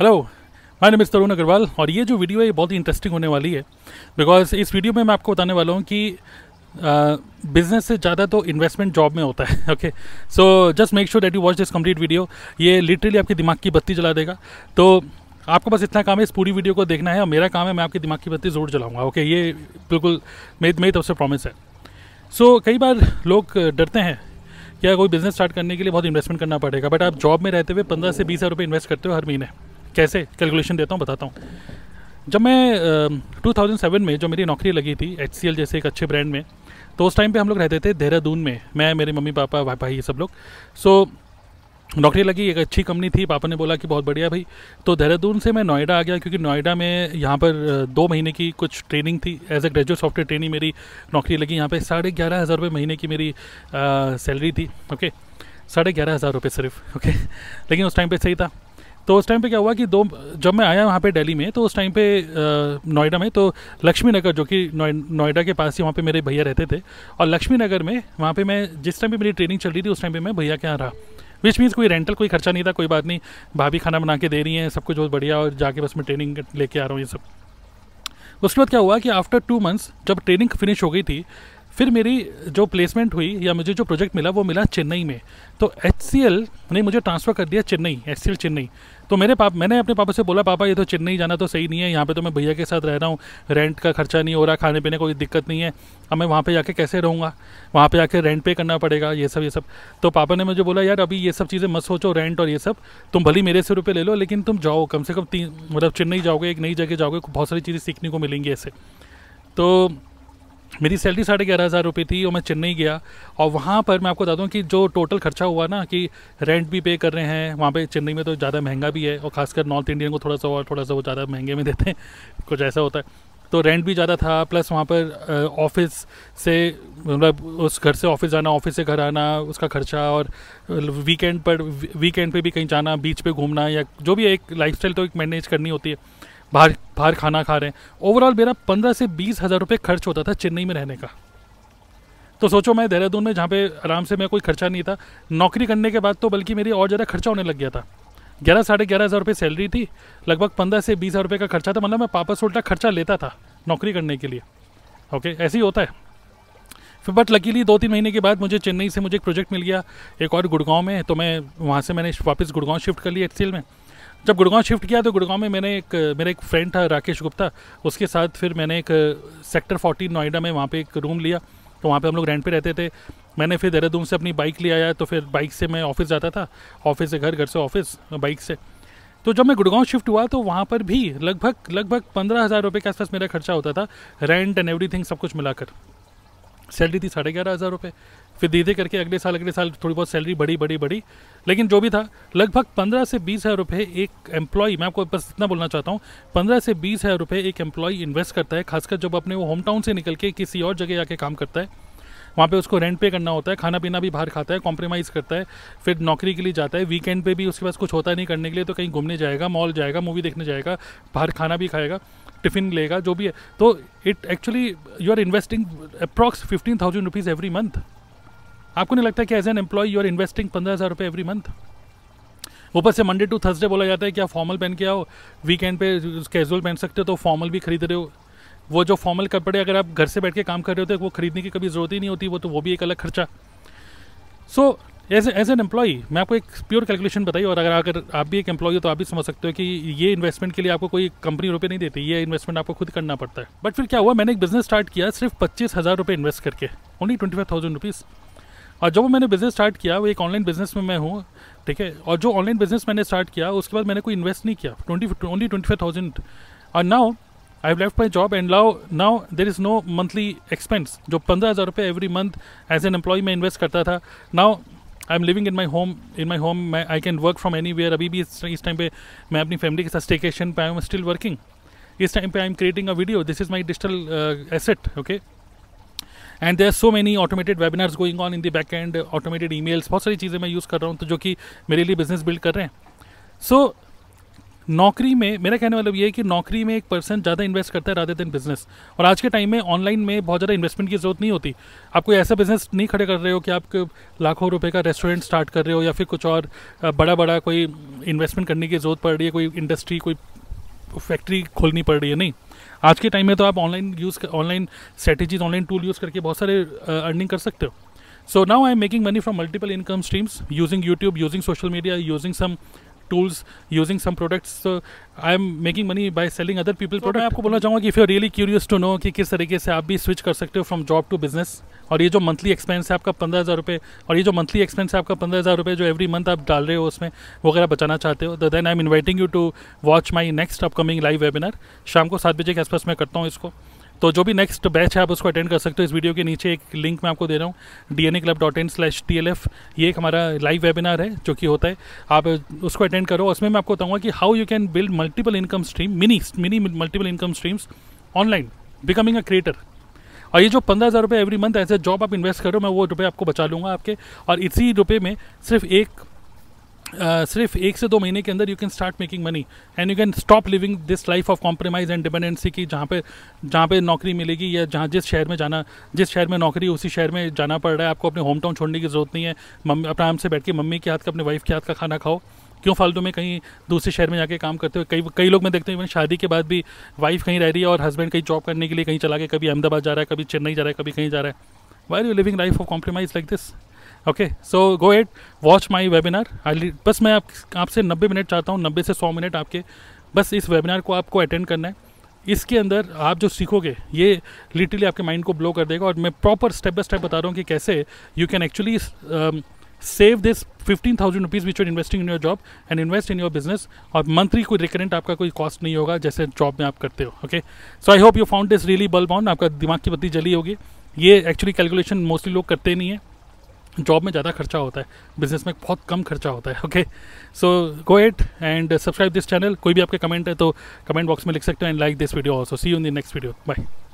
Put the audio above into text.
Hello my name is Tarun Agarwal और ये जो वीडियो है ये बहुत ही इंटरेस्टिंग होने वाली है। बिकॉज़ इस वीडियो में मैं आपको बताने वाला हूँ कि बिज़नेस से ज़्यादा तो इन्वेस्टमेंट जॉब में होता है okay so just make sure that you watch this complete video ये लिटरली आपके दिमाग की बत्ती जला देगा। तो आपको बस इतना काम है इस पूरी वीडियो को देखना है और मेरा काम है मैं आपके दिमाग की बत्ती ज़रूर जलाऊँगा ओके ये बिल्कुल मेरी मेरी तरफ़ से प्रॉमिस है। सो so, कई बार लोग डरते हैं क्या कोई बिज़नेस स्टार्ट करने के लिए बहुत इन्वेस्टमेंट करना पड़ेगा बट आप जॉब में रहते हुए पंद्रह से बीस हज़ार रुपये इन्वेस्ट करते हो हर महीने। कैसे कैलकुलेशन देता हूँ बताता हूँ। जब मैं थाउज़ेंड सेवन में जो मेरी नौकरी लगी थी एच सी एल जैसे एक अच्छे ब्रांड में तो उस टाइम पे हम लोग रहते थे देहरादून में मैं मेरे मम्मी पापा भाई भाई ये सब लोग। सो so, नौकरी लगी एक अच्छी कंपनी थी पापा ने बोला कि बहुत बढ़िया भाई। तो देहरादून से मैं नोएडा आ गया क्योंकि नोएडा में यहाँ पर दो महीने की कुछ ट्रेनिंग थी। As a graduate software training मेरी नौकरी लगी यहाँ पे साढ़े ग्यारह हज़ार रुपये महीने की मेरी सैलरी थी ओके साढ़े ग्यारह हज़ार रुपये सिर्फ़ ओके लेकिन उस टाइम पर सही था। तो उस टाइम पे क्या हुआ कि दो, जब मैं आया वहाँ पे दिल्ली में तो उस टाइम पे नोएडा में तो लक्ष्मी नगर जो कि नोएडा के पास ही वहाँ पे मेरे भैया रहते थे, और लक्ष्मी नगर में वहाँ पे मैं जिस टाइम पे मेरी ट्रेनिंग चल रही थी, उस टाइम पे मैं भैया के यहाँ रहा। विच मीन्स कोई रेंटल कोई खर्चा नहीं था, कोई बात नहीं, भाभी खाना बना के दे रही हैं, सब कुछ बहुत बढ़िया, और जाके बस मैं ट्रेनिंग लेके आ रहा हूँ, ये सब। उसके बाद क्या हुआ कि आफ्टर टू मंथ्स जब ट्रेनिंग फिनिश हो गई थी, फिर मेरी जो प्लेसमेंट हुई, या मुझे जो प्रोजेक्ट मिला, वो मिला चेन्नई में। तो HCL ने मुझे ट्रांसफ़र कर दिया चेन्नई HCL चेन्नई। तो मेरे पाप, मैंने अपने पापा से बोला, पापा, ये तो चेन्नई जाना तो सही नहीं है, यहाँ पे तो मैं भैया के साथ रह रहा हूँ रेंट का खर्चा नहीं हो रहा खाने पीने कोई दिक्कत नहीं है, अब मैं वहाँ पर जाके कैसे रहूँगा? वहाँ पर जाके रेंट पे करना पड़ेगा, ये सब ये सब। तो पापा ने मुझे बोला, यार, अभी ये सब चीज़ें मत सोचो रेंट और ये सब, तुम भली मेरे से रुपये ले लो, लेकिन तुम जाओ, कम से कम तीन मतलब चेन्नई जाओगे, एक नई जगह जाओगे बहुत सारी चीज़ें सीखने को मिलेंगी ऐसे। तो मेरी सैलरी साढ़े ग्यारह हज़ार रुपये थी और मैं चेन्नई गया और वहाँ पर मैं आपको बता दूँ कि जो टोटल खर्चा हुआ ना कि रेंट भी पे कर रहे हैं, वहाँ पे चेन्नई में तो ज़्यादा महँगा भी है और खासकर नॉर्थ इंडियन को थोड़ा सा और थोड़ा सा वो ज़्यादा महँगे में देते हैं, कुछ ऐसा होता है। तो रेंट भी ज़्यादा था प्लस वहाँ पर ऑफ़िस से मतलब उस घर से ऑफ़िस जाना ऑफ़िस से घर आना, उसका खर्चा और वीकेंड पर वीकेंड पे भी कहीं जाना बीच पे घूमना या जो भी एक लाइफस्टाइल तो एक मैनेज करनी होती है। बाहर बाहर खाना खा रहे हैं। ओवरऑल मेरा पंद्रह से बीस हज़ार रुपये खर्च होता था चेन्नई में रहने का। तो सोचो मैं देहरादून में, जहाँ पे आराम से मैं कोई खर्चा नहीं था, नौकरी करने के बाद तो बल्कि मेरी और ज़्यादा खर्चा होने लग गया था। ग्यारह, साढ़े ग्यारह हज़ार रुपये सैलरी थी, लगभग पंद्रह से बीस हज़ार रुपये का खर्चा था मतलब मैं पापा उल्टा खर्चा लेता था नौकरी करने के लिए। ओके ऐसे ही होता है। फिर बट लकीली दो तीन महीने के बाद मुझे चेन्नई से मुझे एक प्रोजेक्ट मिल गया, एक और गुड़गांव में तो मैं वहाँ से मैंने वापस गुड़गांव शिफ्ट कर लिया एच में। जब गुड़गांव शिफ्ट किया तो गुड़गांव में मैंने एक, मेरा एक फ्रेंड था, राकेश गुप्ता। उसके साथ फिर मैंने एक सेक्टर फोर्टीन नोएडा में वहाँ पे एक रूम लिया। तो वहाँ पे हम लोग रेंट पे रहते थे। मैंने फिर देहरादून से अपनी बाइक ले आया। तो फिर बाइक से मैं ऑफ़िस जाता था। ऑफ़िस से घर घर से ऑफ़िस बाइक से। तो जब मैं गुड़गांव शिफ्ट हुआ तो वहाँ पर भी लगभग लगभग पंद्रह हज़ार रुपये के आसपास मेरा खर्चा होता था। रेंट एंड एवरीथिंग सब कुछ मिलाकर। सैलरी थी साढ़े ग्यारह हज़ार रुपये फिर धीरे करके अगले साल अगले साल थोड़ी बहुत सैलरी बढ़ी बढ़ी बढ़ी। लेकिन जो भी था, लगभग पंद्रह से बीस हज़ार रुपये एक एम्प्लॉय मैं आपको बस इतना बोलना चाहता हूँ, पंद्रह से बीस हज़ार रुपये एक एम्प्लॉय इन्वेस्ट करता है, खासकर जब अपने वो होम टाउन से निकल के किसी और जगह जाके काम करता है। वहाँ पे उसको रेंट पे करना होता है खाना पीना भी बाहर खाता है कॉम्प्रोमाइज़ करता है, फिर नौकरी के लिए जाता है। वीकेंड पे भी उसके पास कुछ होता नहीं करने के लिए तो कहीं घूमने जाएगा मॉल जाएगा मूवी देखने जाएगा, बाहर खाना भी खाएगा। टिफ़िन लेगा, जो भी है। तो it actually you are investing approx fifteen thousand rupees every month आपको नहीं लगता कि as an employ you are investing पंद्रह हज़ार रुपये एवरी मंथ ऊपर से मंडे टू थर्सडे बोला जाता है कि आप फॉर्मल पहन के आओ वीकेंड पे कैजुअल पहन सकते हो तो फॉर्मल भी खरीद रहे हो। वो जो फॉर्मल कपड़े अगर आप घर से बैठ के काम कर रहे होते वो खरीदने की कभी ज़रूरत ही नहीं होती, वो तो वो भी एक अलग खर्चा। So as as an employee मैं आपको एक प्योर कैलकुलेशन बताइए और अगर अगर आप भी एक एम्प्लॉय हो तो आप भी समझ सकते हो कि ये इन्वेस्टमेंट के लिए आपको कोई कंपनी रुपये नहीं देती, ये इन्वेस्टमेंट आपको खुद करना पड़ता है। बट फिर क्या हुआ? मैंने एक बिज़नेस स्टार्ट किया सिर्फ़ पच्चीस हज़ार रुपये इन्वेस्ट करके only twenty five thousand rupees और जब मैंने बिज़नेस स्टार्ट किया, वो एक ऑनलाइन बिज़नेस में मैं हूँ, ठीक है? और जो ऑनलाइन बिज़नेस मैंने स्टार्ट किया, उसके बाद मैंने कोई इन्वेस्ट नहीं किया twenty only twenty five thousand और now I left my job and लाउ now there is no monthly expense जो पंद्रह हज़ार रुपये every month as an employ में इन्वेस्ट करता था। Now I am living in my home in my home मैं I can work from anywhere अभी भी इस टाइम पे मैं अपनी फैमिली के साथ स्टेकेशन पे आई एम स्टिल वर्किंग इस टाइम पे I am creating a video this is my digital asset okay and there are so many automated webinars going on in the back end automated emails बहुत सारी चीज़ें मैं use कर रहा हूँ तो जो कि मेरे लिए बिज़नेस बिल्ड कर रहे हैं। सो नौकरी में मेरा कहने वाला ये है कि नौकरी में एक पर्सन ज़्यादा इन्वेस्ट करता है राधर देन बिज़नेस और आज के टाइम में ऑनलाइन में बहुत ज़्यादा इन्वेस्टमेंट की ज़रूरत नहीं होती. आप कोई ऐसा बिज़नेस नहीं खड़े कर रहे हो कि आप लाखों रुपए का रेस्टोरेंट स्टार्ट कर रहे हो या फिर कुछ और बड़ा बड़ा कोई इन्वेस्टमेंट करने की ज़रूरत पड़ रही है कोई इंडस्ट्री कोई फैक्ट्री खोलनी पड़ रही है? नहीं. आज के टाइम में तो आप online use online strategies online tool use करके बहुत सारे अर्निंग कर सकते हो. So now I'm making money from multiple income streams using YouTube, using social media, using some tools, using some products. So am making money by selling other people product मैं आपको बोलना चाहूँगा कि if you're really curious to know कि किस तरीके से आप भी स्विच कर सकते हो from जॉब टू बिज़नेस और ये जो मंथली एक्सपेंस है आपका पंद्रह हज़ार रुपये और ये जो मंथली एक्सपेंस है आपका पंद्रह हज़ार रुपये जो एवरी मंथ आप डाल रहे हो उसमें वगैरह बचाना चाहते हो then I am inviting you to watch my next upcoming live webinar शाम को सात बजे के आसपास मैं करता हूँ इसको. तो जो भी नेक्स्ट बैच है, आप उसको अटेंड कर सकते हो। इस वीडियो के नीचे एक लिंक मैं आपको दे रहा हूँ। D N A club dot in slash T L F ये एक हमारा लाइव वेबिनार है, जो कि होता है। आप उसको अटेंड करो। उसमें मैं आपको बताऊँगा कि how you can build multiple income stream mini mini multiple income streams online becoming a creator और ये जो पंद्रह हज़ार रुपये every month as a job आप इन्वेस्ट करो मैं वो रुपये आपको बचा लूँगा आपके। और इसी रुपये में सिर्फ़ एक सिर्फ़ एक से दो महीने के अंदर you can start making money and you can stop living this life of compromise and dependency की जहाँ पे जहाँ पे नौकरी मिलेगी या जहाँ जिस शहर में जाना, जिस शहर में नौकरी उसी शहर में जाना पड़ रहा है, आपको अपने होम टाउन छोड़ने की ज़रूरत नहीं है। मम्मी आराम से बैठ के मम्मी के हाथ का, अपने वाइफ के हाथ का खाना खाओ। क्यों फालतू में कहीं दूसरे शहर में जाके काम करते हुए कई कई लोग मैं देखते हैं शादी के बाद भी वाइफ कहीं रह रही है और हस्बैंड कहीं जॉब करने के लिए कहीं चला गया, कभी अहमदाबाद जा रहा है, कभी चेन्नई जा रहा है, कभी कहीं जा रहा है। Why are you living life of compromise like this okay so go ahead watch my webinar I बस मैं आप, आपसे नब्बे मिनट चाहता हूँ, नब्बे से सौ मिनट आपके। बस इस वेबिनार को आपको अटेंड करना है। इसके अंदर आप जो सीखोगे, ये लिटरली आपके माइंड को ब्लो कर देगा और मैं प्रॉपर स्टेप बाय स्टेप बता रहा हूँ कि कैसे you can actually save this fifteen thousand rupees which are investing in your job and invest in your business और मंथली कोई रिकरेंट आपका कोई कॉस्ट नहीं होगा जैसे जॉब में आप करते हो okay so I hope you found this really बल बाउंड आपका दिमाग की बत्ती जली होगी। ये एक्चुअली कैलकुलेशन मोस्टली लोग करते नहीं है। जॉब में ज़्यादा खर्चा होता है बिज़नेस में बहुत कम खर्चा होता है okay so go ahead and subscribe this channel कोई भी आपके कमेंट है तो कमेंट बॉक्स में लिख सकते हो and like this video also see you in the next video bye